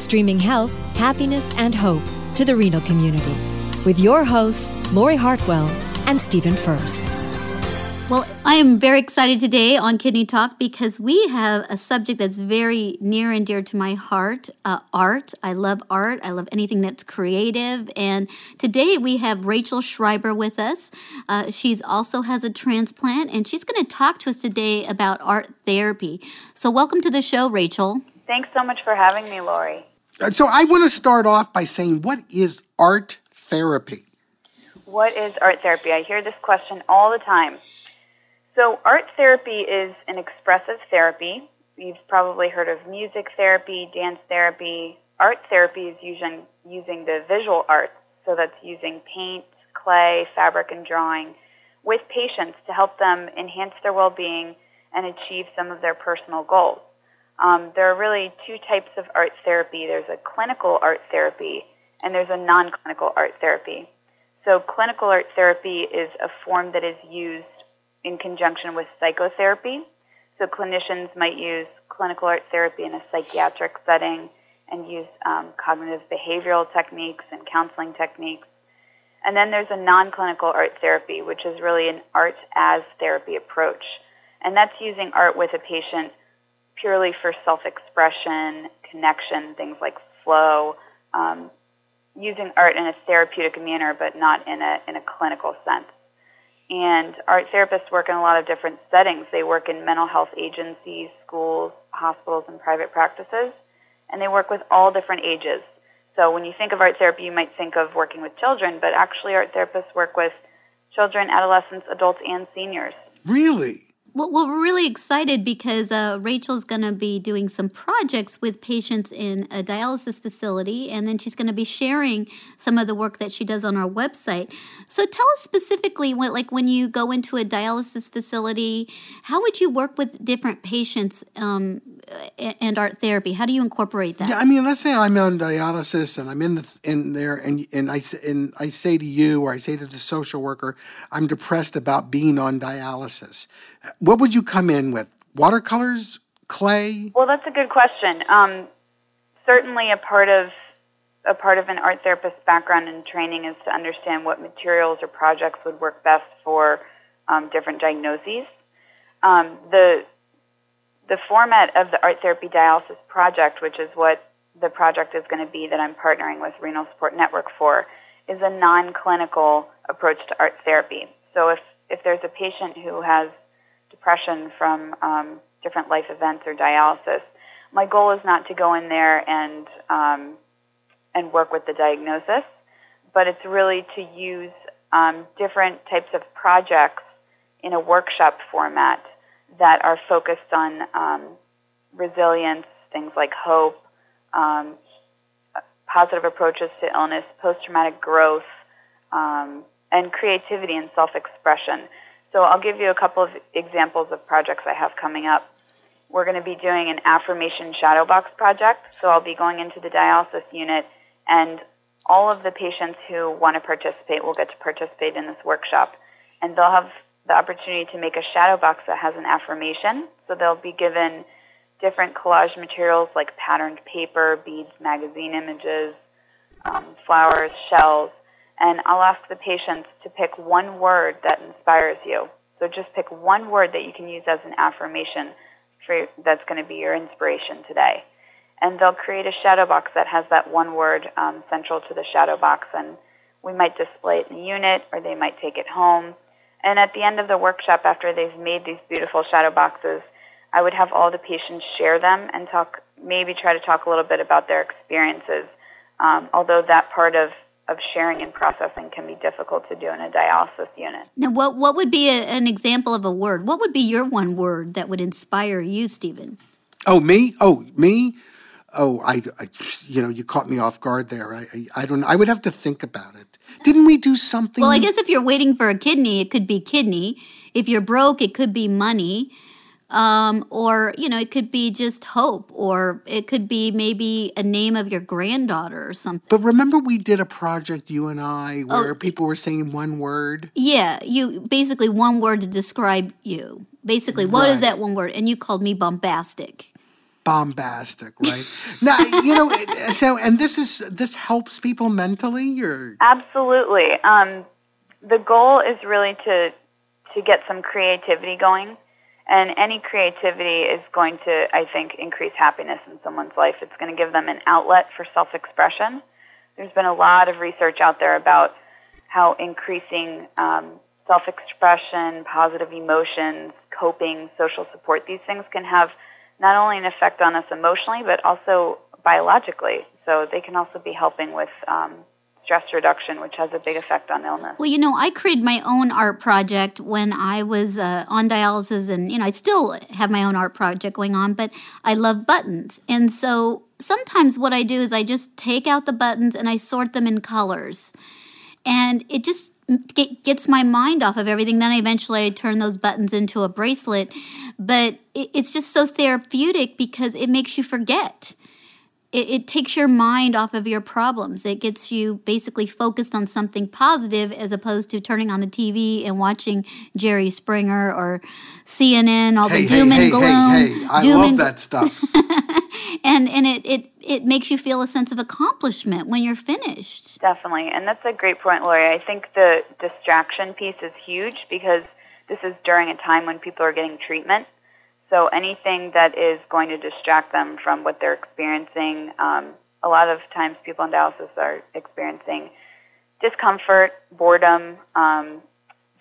streaming health, happiness, and hope to the renal community with your hosts, Lori Hartwell and Stephen Furst. Well, I am very excited today on Kidney Talk because we have a subject that's very near and dear to my heart uh, art. I love art. I love anything that's creative. And today we have Rachel Schreiber with us. Uh, she's also has a transplant, and she's going to talk to us today about art therapy. So, welcome to the show, Rachel. Thanks so much for having me, Lori. So, I want to start off by saying, what is art therapy? What is art therapy? I hear this question all the time. So, art therapy is an expressive therapy. You've probably heard of music therapy, dance therapy. Art therapy is using, using the visual arts, so that's using paint, clay, fabric, and drawing with patients to help them enhance their well being and achieve some of their personal goals. Um, there are really two types of art therapy there's a clinical art therapy, and there's a non clinical art therapy. So, clinical art therapy is a form that is used in conjunction with psychotherapy. So clinicians might use clinical art therapy in a psychiatric setting and use um, cognitive behavioral techniques and counseling techniques. And then there's a non-clinical art therapy, which is really an art as therapy approach. And that's using art with a patient purely for self-expression, connection, things like flow, um, using art in a therapeutic manner, but not in a, in a clinical sense. And art therapists work in a lot of different settings. They work in mental health agencies, schools, hospitals, and private practices. And they work with all different ages. So when you think of art therapy, you might think of working with children, but actually, art therapists work with children, adolescents, adults, and seniors. Really? Well, we're really excited because uh, Rachel's going to be doing some projects with patients in a dialysis facility, and then she's going to be sharing some of the work that she does on our website. So, tell us specifically, what, like when you go into a dialysis facility, how would you work with different patients um, and art therapy? How do you incorporate that? Yeah, I mean, let's say I'm on dialysis and I'm in the, in there, and and I and I say to you or I say to the social worker, I'm depressed about being on dialysis what would you come in with? Watercolors, clay? Well, that's a good question. Um, certainly, a part of a part of an art therapist's background and training is to understand what materials or projects would work best for um, different diagnoses. Um, the the format of the art therapy dialysis project, which is what the project is going to be that I'm partnering with Renal Support Network for, is a non-clinical approach to art therapy. So if if there's a patient who has depression from um, different life events or dialysis. My goal is not to go in there and um, and work with the diagnosis, but it's really to use um, different types of projects in a workshop format that are focused on um, resilience, things like hope, um, positive approaches to illness, post traumatic growth, um, and creativity and self expression. So I'll give you a couple of examples of projects I have coming up. We're going to be doing an affirmation shadow box project. So I'll be going into the dialysis unit and all of the patients who want to participate will get to participate in this workshop. And they'll have the opportunity to make a shadow box that has an affirmation. So they'll be given different collage materials like patterned paper, beads, magazine images, um, flowers, shells, and I'll ask the patients to pick one word that inspires you. So just pick one word that you can use as an affirmation for that's going to be your inspiration today. And they'll create a shadow box that has that one word um, central to the shadow box, and we might display it in the unit, or they might take it home. And at the end of the workshop, after they've made these beautiful shadow boxes, I would have all the patients share them and talk, maybe try to talk a little bit about their experiences. Um, although that part of of sharing and processing can be difficult to do in a dialysis unit. Now, what what would be a, an example of a word? What would be your one word that would inspire you, Stephen? Oh, me? Oh, me? oh, I, I, you know, you caught me off guard there. I, I, I don't. I would have to think about it. Didn't we do something? Well, I guess if you're waiting for a kidney, it could be kidney. If you're broke, it could be money. Um, or, you know, it could be just hope, or it could be maybe a name of your granddaughter or something. But remember, we did a project, you and I, Oh, where people were saying one word? Yeah, you basically one word to describe you. Basically, what is Right. that one word? And you called me bombastic. Bombastic, right? now, you know, so, and this is, this helps people mentally, or? Absolutely. Um, the goal is really to to get some creativity going, and any creativity is going to, I think, increase happiness in someone's life. It's going to give them an outlet for self-expression. There's been a lot of research out there about how increasing um, self-expression, positive emotions, coping, social support, these things can have not only an effect on us emotionally, but also biologically. So they can also be helping with um, stress reduction, which has a big effect on illness. Well, you know, I created my own art project when I was uh, on dialysis, and, you know, I still have my own art project going on, but I love buttons. And so sometimes what I do is I just take out the buttons and I sort them in colors. And it just get, gets my mind off of everything. Then I eventually I turn those buttons into a bracelet. But it, it's just so therapeutic because it makes you forget it, it takes your mind off of your problems. It gets you basically focused on something positive as opposed to turning on the TV and watching Jerry Springer or CNN, all Hey, the doom hey, and gloom. hey, hey, I doom love and- that stuff. And and it, it it makes you feel a sense of accomplishment when you're finished. Definitely. And that's a great point, Lori. I think the distraction piece is huge because this is during a time when people are getting treatment. So anything that is going to distract them from what they're experiencing, um, a lot of times people in dialysis are experiencing discomfort, boredom, um,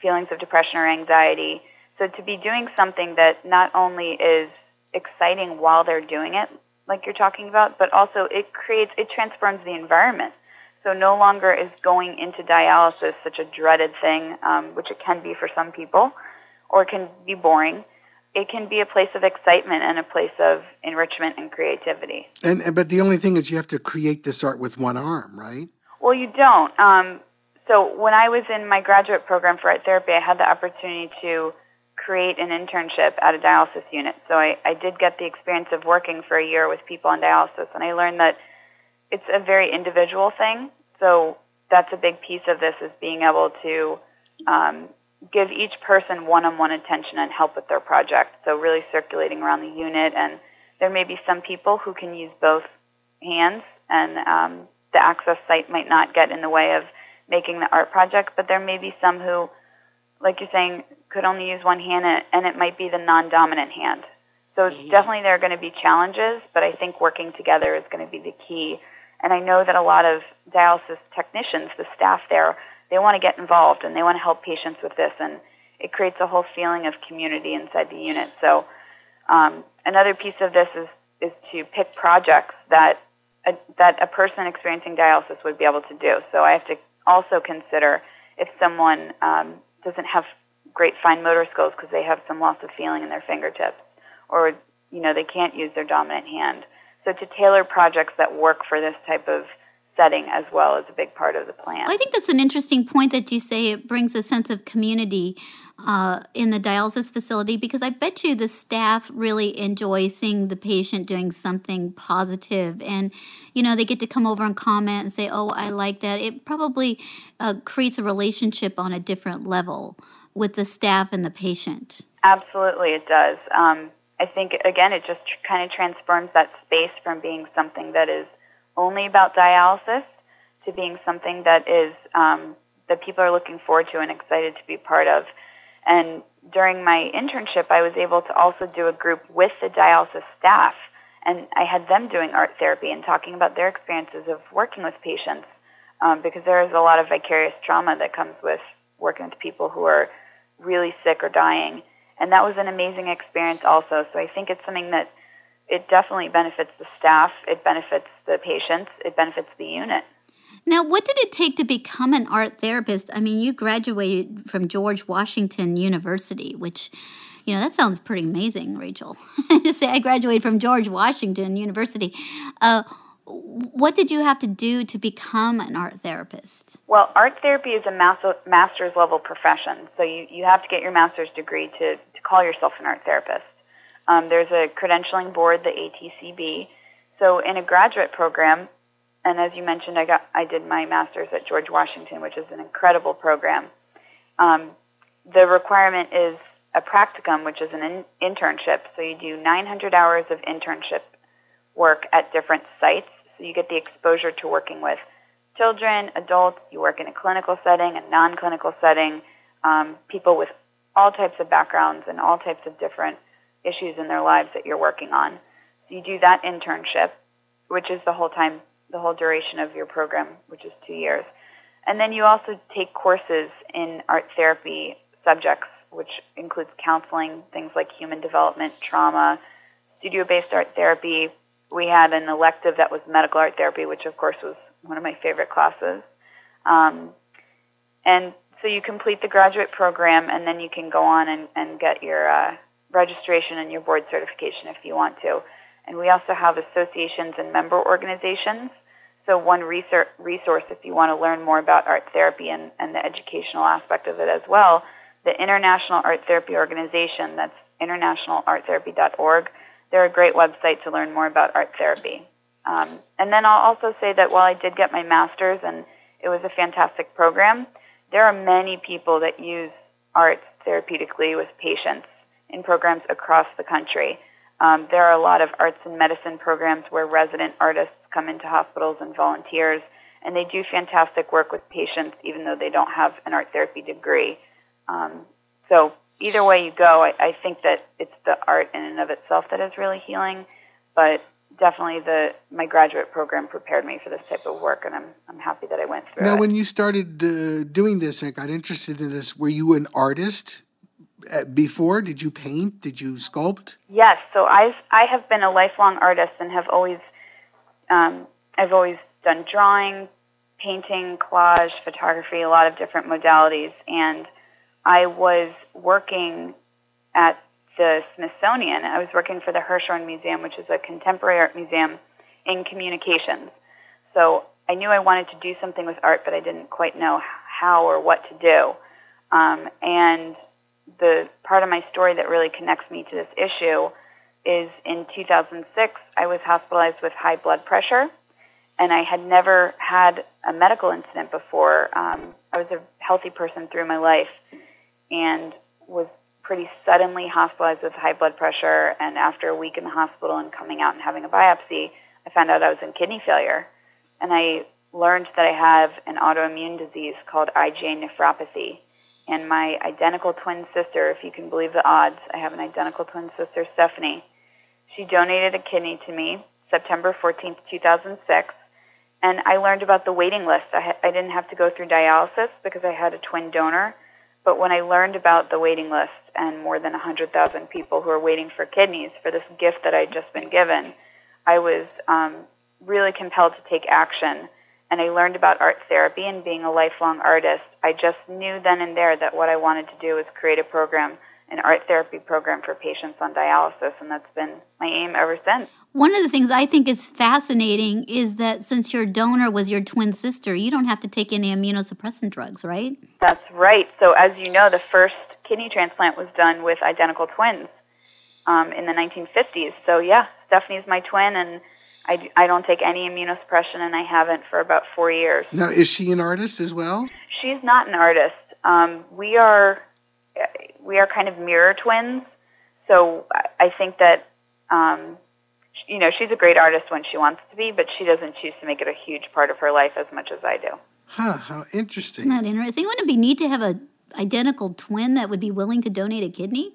feelings of depression or anxiety. So to be doing something that not only is exciting while they're doing it, like you're talking about, but also it creates, it transforms the environment. So no longer is going into dialysis such a dreaded thing, um, which it can be for some people, or it can be boring. It can be a place of excitement and a place of enrichment and creativity. And, and but the only thing is, you have to create this art with one arm, right? Well, you don't. Um, so when I was in my graduate program for art therapy, I had the opportunity to create an internship at a dialysis unit. So I, I did get the experience of working for a year with people on dialysis, and I learned that it's a very individual thing. So that's a big piece of this is being able to um, give each person one-on-one attention and help with their project. So really circulating around the unit, and there may be some people who can use both hands, and um, the access site might not get in the way of making the art project. But there may be some who, like you're saying, could only use one hand, and it- and it might be the non-dominant hand. So definitely there are going to be challenges, but I think working together is going to be the key. And I know that a lot of dialysis technicians, the staff there, they want to get involved and they want to help patients with this, and it creates a whole feeling of community inside the unit. So um, another piece of this is is to pick projects that a, that a person experiencing dialysis would be able to do. So I have to also consider if someone um, doesn't have great fine motor skills because they have some loss of feeling in their fingertips, or you know they can't use their dominant hand. So to tailor projects that work for this type of setting as well is a big part of the plan. I think that's an interesting point that you say. It brings a sense of community uh, in the dialysis facility because I bet you the staff really enjoy seeing the patient doing something positive, and you know they get to come over and comment and say, "Oh, I like that." It probably uh, creates a relationship on a different level with the staff and the patient. Absolutely, it does. Um, I think again, it just tr- kind of transforms that space from being something that is only about dialysis to being something that is um, that people are looking forward to and excited to be part of. And during my internship, I was able to also do a group with the dialysis staff, and I had them doing art therapy and talking about their experiences of working with patients, um, because there is a lot of vicarious trauma that comes with working with people who are really sick or dying. And that was an amazing experience also. So I think it's something that it definitely benefits the staff, it benefits the patients, it benefits the unit. Now, what did it take to become an art therapist? I mean, you graduated from George Washington University, which You know, that sounds pretty amazing, Rachel. Just say I graduated from George Washington University. Uh, what did you have to do to become an art therapist? Well, art therapy is a master's level profession, so you, you have to get your master's degree to, to call yourself an art therapist. Um, there's a credentialing board, the ATCB. So in a graduate program, and as you mentioned, I got I did my master's at George Washington, which is an incredible program. Um, the requirement is a practicum, which is an in- internship. So you do 900 hours of internship work at different sites. So you get the exposure to working with children, adults. You work in a clinical setting, a non-clinical setting, um, people with all types of backgrounds and all types of different issues in their lives that you're working on. So you do that internship, which is the whole time, the whole duration of your program, which is two years. And then you also take courses in art therapy subjects, which includes counseling, things like human development, trauma, studio based art therapy. We had an elective that was medical art therapy, which of course was one of my favorite classes. Um, and so you complete the graduate program, and then you can go on and, and get your uh, registration and your board certification if you want to. And we also have associations and member organizations. So one research, resource if you want to learn more about art therapy and, and the educational aspect of it as well, the International Art Therapy Organization, that's internationalarttherapy.org. They're a great website to learn more about art therapy. Um, and then I'll also say that while I did get my master's and it was a fantastic program, there are many people that use art therapeutically with patients in programs across the country. Um, there are a lot of arts and medicine programs where resident artists come into hospitals and volunteers, and they do fantastic work with patients even though they don't have an art therapy degree. Um, so either way you go, I, I think that it's the art in and of itself that is really healing, but definitely the my graduate program prepared me for this type of work, and I'm I'm happy that I went through. Now, it. when you started uh, doing this and got interested in this, were you an artist? Uh, before? Did you paint? Did you sculpt? Yes so i've i have been a lifelong artist and have always um, i've always done drawing painting collage photography a lot of different modalities. And i was working at the smithsonian. I was working for the hirshhorn museum which is a contemporary art museum in communications. So i knew i wanted to do something with art but i didn't quite know how or what to do. Um, and the part of my story that really connects me to this issue is in 2006, I was hospitalized with high blood pressure, and I had never had a medical incident before. Um, I was a healthy person through my life, and was pretty suddenly hospitalized with high blood pressure. And after a week in the hospital and coming out and having a biopsy, I found out I was in kidney failure, and I learned that I have an autoimmune disease called IgA nephropathy and my identical twin sister, if you can believe the odds, I have an identical twin sister, Stephanie. She donated a kidney to me September 14th, 2006, and I learned about the waiting list. I, ha- I didn't have to go through dialysis because I had a twin donor, but when I learned about the waiting list and more than 100,000 people who are waiting for kidneys for this gift that I'd just been given, I was um, really compelled to take action and I learned about art therapy and being a lifelong artist, I just knew then and there that what I wanted to do was create a program, an art therapy program for patients on dialysis, and that's been my aim ever since. One of the things I think is fascinating is that since your donor was your twin sister, you don't have to take any immunosuppressant drugs, right? That's right. So, as you know, the first kidney transplant was done with identical twins um, in the 1950s. So, yeah, Stephanie's my twin, and I, I don't take any immunosuppression, and I haven't for about four years. Now, is she an artist as well? She's not an artist. Um, we are we are kind of mirror twins, so I think that um, you know she's a great artist when she wants to be, but she doesn't choose to make it a huge part of her life as much as I do. Huh? How interesting. Isn't that interesting? Wouldn't it be neat to have a identical twin that would be willing to donate a kidney?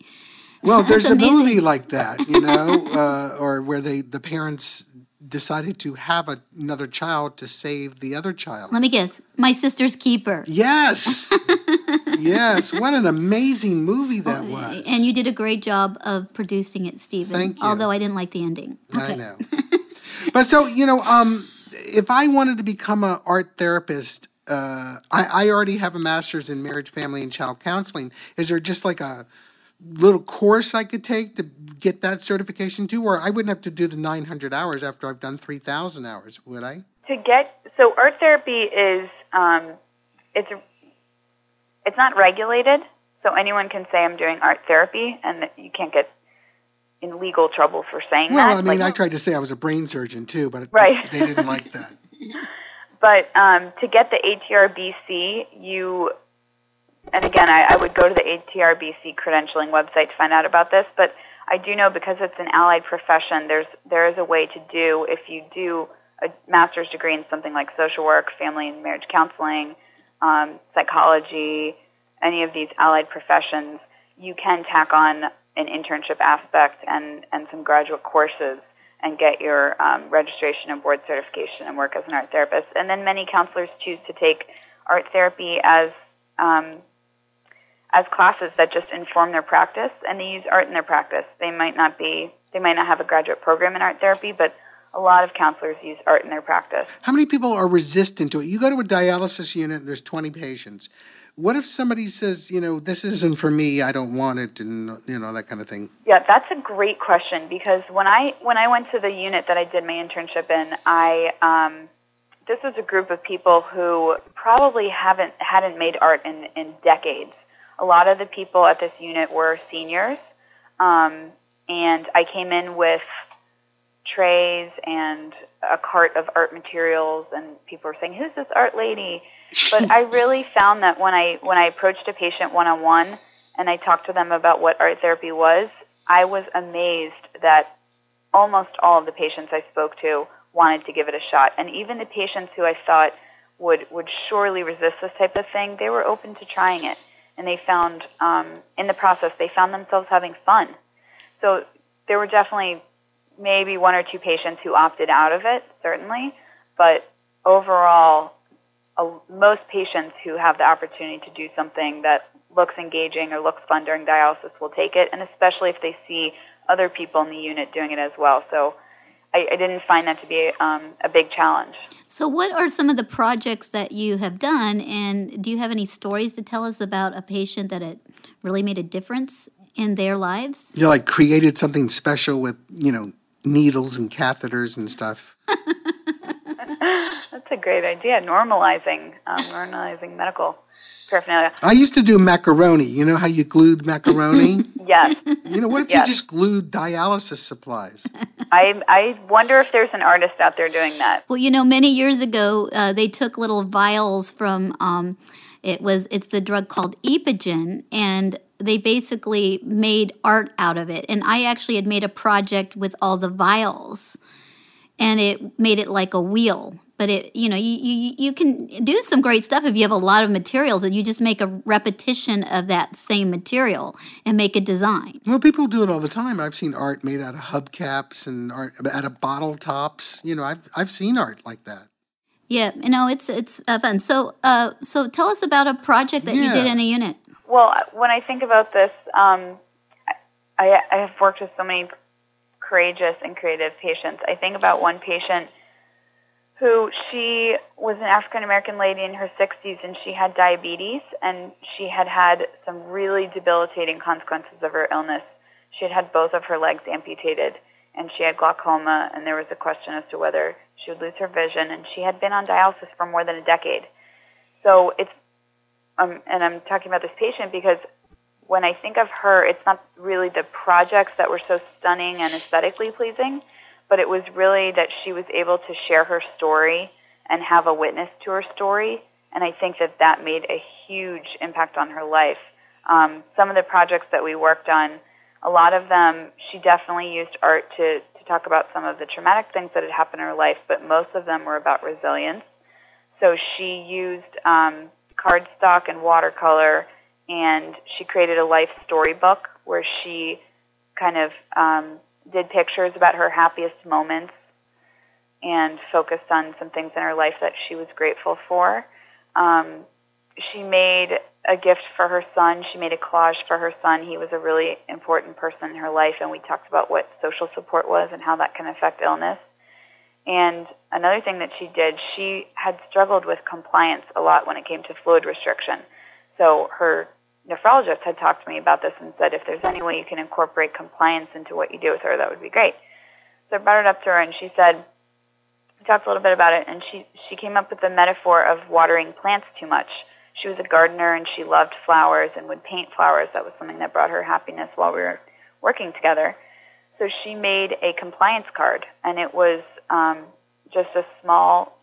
Well, there's a movie like that, you know, uh, or where they the parents decided to have a, another child to save the other child. Let me guess. My sister's keeper. Yes. yes. What an amazing movie that oh, was. And you did a great job of producing it, Stephen. Thank you. Although I didn't like the ending. Okay. I know. but so, you know, um, if I wanted to become an art therapist, uh, I, I already have a master's in marriage, family, and child counseling. Is there just like a little course I could take to get that certification too? Or I wouldn't have to do the 900 hours after I've done 3,000 hours, would I? To get so art therapy is um, it's it's not regulated, so anyone can say I'm doing art therapy, and you can't get in legal trouble for saying well, that. Well, I mean, like, I tried to say I was a brain surgeon too, but right. they didn't like that. But um, to get the ATRBC, you and again, I, I would go to the ATRBC credentialing website to find out about this. But I do know because it's an allied profession, there's there is a way to do if you do a master's degree in something like social work, family and marriage counseling, um, psychology, any of these allied professions, you can tack on an internship aspect and, and some graduate courses and get your um, registration and board certification and work as an art therapist. And then many counselors choose to take art therapy as um, as classes that just inform their practice, and they use art in their practice. They might not be they might not have a graduate program in art therapy, but a lot of counselors use art in their practice. How many people are resistant to it? You go to a dialysis unit and there's 20 patients. What if somebody says, you know, this isn't for me, I don't want it, and you know that kind of thing? Yeah, that's a great question because when I when I went to the unit that I did my internship in, I um, this was a group of people who probably haven't hadn't made art in in decades. A lot of the people at this unit were seniors, um, and I came in with trays and a cart of art materials, and people were saying, "Who's this art lady?" But I really found that when I when I approached a patient one on one and I talked to them about what art therapy was, I was amazed that almost all of the patients I spoke to wanted to give it a shot, and even the patients who I thought would would surely resist this type of thing, they were open to trying it, and they found um, in the process they found themselves having fun. So there were definitely maybe one or two patients who opted out of it, certainly, but overall uh, most patients who have the opportunity to do something that looks engaging or looks fun during dialysis will take it, and especially if they see other people in the unit doing it as well. So I, I didn't find that to be um, a big challenge. So, what are some of the projects that you have done, and do you have any stories to tell us about a patient that it really made a difference in their lives? You know, like created something special with you know needles and catheters and stuff. That's a great idea. Normalizing, um, normalizing medical paraphernalia. I used to do macaroni. You know how you glued macaroni? yes. You know, what if yes. you just glued dialysis supplies? I I wonder if there's an artist out there doing that. Well, you know, many years ago, uh, they took little vials from. Um, it was it's the drug called Epogen and they basically made art out of it. And I actually had made a project with all the vials, and it made it like a wheel. But it, you know, you, you you can do some great stuff if you have a lot of materials, and you just make a repetition of that same material and make a design. Well, people do it all the time. I've seen art made out of hubcaps and art out of bottle tops. You know, I've I've seen art like that. Yeah, you know, it's it's uh, fun. So, uh, so tell us about a project that Yeah. you did in a unit. Well, when I think about this, um, I, I have worked with so many courageous and creative patients. I think about one patient who she was an African American lady in her 60s and she had diabetes and she had had some really debilitating consequences of her illness. She had had both of her legs amputated and she had glaucoma and there was a question as to whether she would lose her vision and she had been on dialysis for more than a decade. So it's um, and I'm talking about this patient because when I think of her, it's not really the projects that were so stunning and aesthetically pleasing, but it was really that she was able to share her story and have a witness to her story. And I think that that made a huge impact on her life. Um, some of the projects that we worked on, a lot of them, she definitely used art to, to talk about some of the traumatic things that had happened in her life, but most of them were about resilience. So she used um, cardstock and watercolor, and she created a life storybook where she kind of um, did pictures about her happiest moments and focused on some things in her life that she was grateful for. Um, she made a gift for her son. She made a collage for her son. He was a really important person in her life, and we talked about what social support was and how that can affect illness. And another thing that she did, she had struggled with compliance a lot when it came to fluid restriction. So her nephrologist had talked to me about this and said if there's any way you can incorporate compliance into what you do with her, that would be great. So I brought it up to her, and she said, we talked a little bit about it, and she she came up with the metaphor of watering plants too much. She was a gardener and she loved flowers and would paint flowers. That was something that brought her happiness while we were working together. So she made a compliance card, and it was um, just a small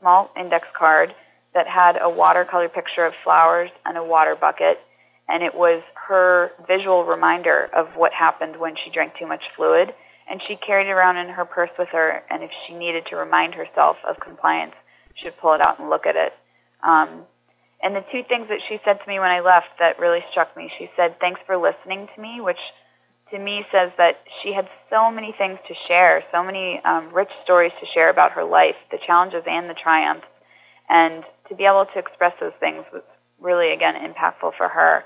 small index card that had a watercolor picture of flowers and a water bucket, and it was her visual reminder of what happened when she drank too much fluid. And she carried it around in her purse with her, and if she needed to remind herself of compliance, she would pull it out and look at it. Um, and the two things that she said to me when I left that really struck me, she said, Thanks for listening to me, which to me says that she had so many things to share, so many um, rich stories to share about her life, the challenges and the triumphs. And to be able to express those things was really, again, impactful for her.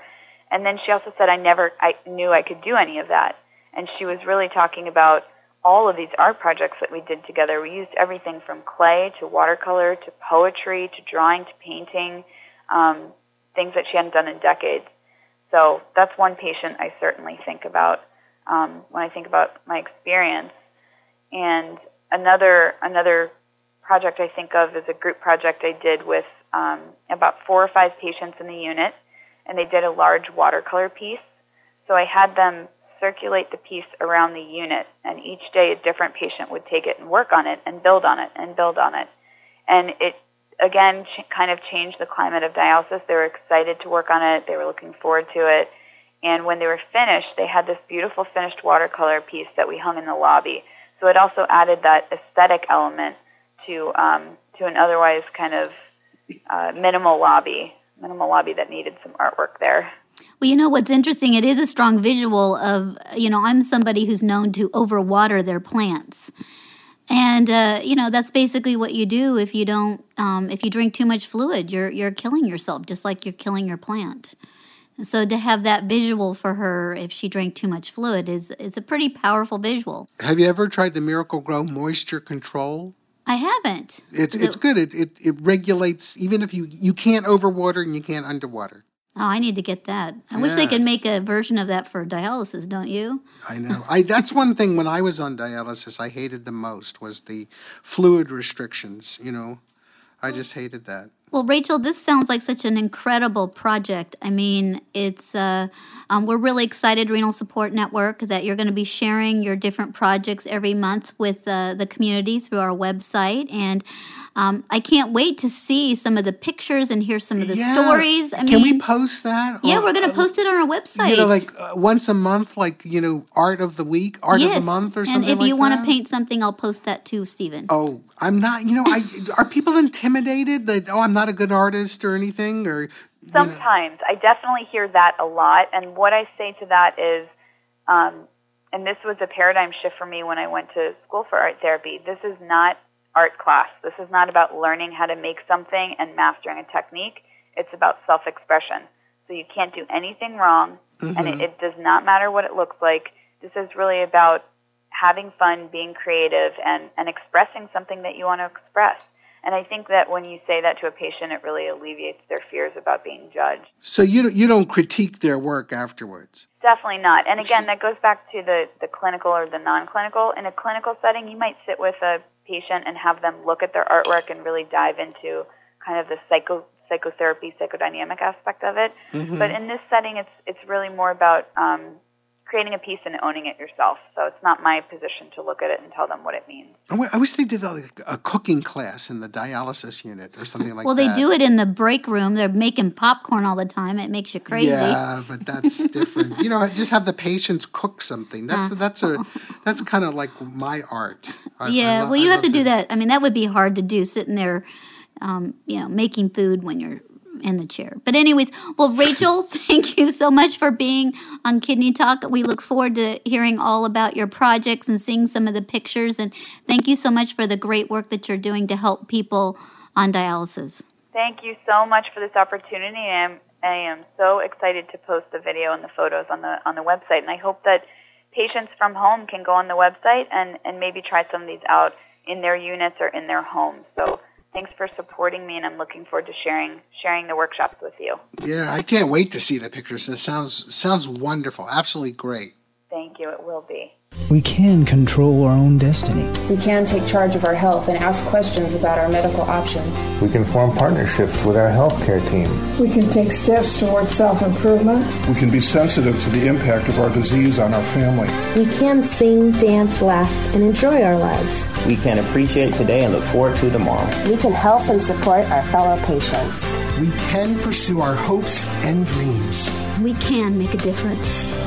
And then she also said, I never I knew I could do any of that. And she was really talking about all of these art projects that we did together. We used everything from clay to watercolor to poetry to drawing to painting, um, things that she hadn't done in decades. So that's one patient I certainly think about um, when I think about my experience. And another another project I think of is a group project I did with um, about four or five patients in the unit, and they did a large watercolor piece. So I had them circulate the piece around the unit, and each day a different patient would take it and work on it and build on it and build on it. And it again ch- kind of changed the climate of dialysis. They were excited to work on it. They were looking forward to it. And when they were finished, they had this beautiful finished watercolor piece that we hung in the lobby. So it also added that aesthetic element to um, to an otherwise kind of uh, minimal lobby, minimal lobby that needed some artwork there. Well, you know what's interesting? It is a strong visual of you know I'm somebody who's known to overwater their plants. And uh, you know that's basically what you do if you don't um, if you drink too much fluid, you're you're killing yourself, just like you're killing your plant. So to have that visual for her if she drank too much fluid is it's a pretty powerful visual. Have you ever tried the Miracle-Gro moisture control? I haven't. It's it's good. It, it it regulates even if you you can't overwater and you can't underwater. Oh, I need to get that. I yeah. wish they could make a version of that for dialysis, don't you? I know. I that's one thing when I was on dialysis I hated the most was the fluid restrictions, you know. I just hated that. Well, Rachel, this sounds like such an incredible project. I mean, it's uh, um, we're really excited, Renal Support Network, that you're going to be sharing your different projects every month with uh, the community through our website, and um, I can't wait to see some of the pictures and hear some of the yeah. stories. I Can mean, we post that? Yeah, or, we're going to uh, post it on our website. You know, like uh, once a month, like you know, art of the week, art yes. of the month, or something. And if like you want to paint something, I'll post that too, Stephen. Oh, I'm not. You know, I are people intimidated that oh, I'm not a good artist or anything, or sometimes know. I definitely hear that a lot. And what I say to that is. Um, and this was a paradigm shift for me when I went to school for art therapy. This is not art class. This is not about learning how to make something and mastering a technique. It's about self expression. So you can't do anything wrong, mm-hmm. and it, it does not matter what it looks like. This is really about having fun, being creative, and, and expressing something that you want to express. And I think that when you say that to a patient, it really alleviates their fears about being judged. So you don't, you don't critique their work afterwards? Definitely not. And again, that goes back to the, the clinical or the non clinical. In a clinical setting, you might sit with a patient and have them look at their artwork and really dive into kind of the psycho psychotherapy psychodynamic aspect of it. Mm-hmm. But in this setting, it's it's really more about um, creating a piece and owning it yourself. So it's not my position to look at it and tell them what it means. I wish they did like a cooking class in the dialysis unit or something like well, that. Well, they do it in the break room. They're making popcorn all the time. It makes you crazy. Yeah, but that's different. you know, just have the patients cook something. That's uh, that's a that's kind of like my art. I, yeah, I lo- well, you I have to do that. I mean, that would be hard to do sitting there, um, you know, making food when you're in the chair. But anyways, well, Rachel, thank you so much for being on Kidney Talk. We look forward to hearing all about your projects and seeing some of the pictures. And thank you so much for the great work that you're doing to help people on dialysis. Thank you so much for this opportunity. I am, I am so excited to post the video and the photos on the on the website, and I hope that patients from home can go on the website and, and maybe try some of these out in their units or in their homes. So thanks for supporting me, and I'm looking forward to sharing sharing the workshops with you. Yeah, I can't wait to see the pictures. It sounds sounds wonderful. Absolutely great. Thank you. It will be. We can control our own destiny. We can take charge of our health and ask questions about our medical options. We can form partnerships with our healthcare team. We can take steps toward self improvement. We can be sensitive to the impact of our disease on our family. We can sing, dance, laugh, and enjoy our lives. We can appreciate today and look forward to tomorrow. We can help and support our fellow patients. We can pursue our hopes and dreams. We can make a difference.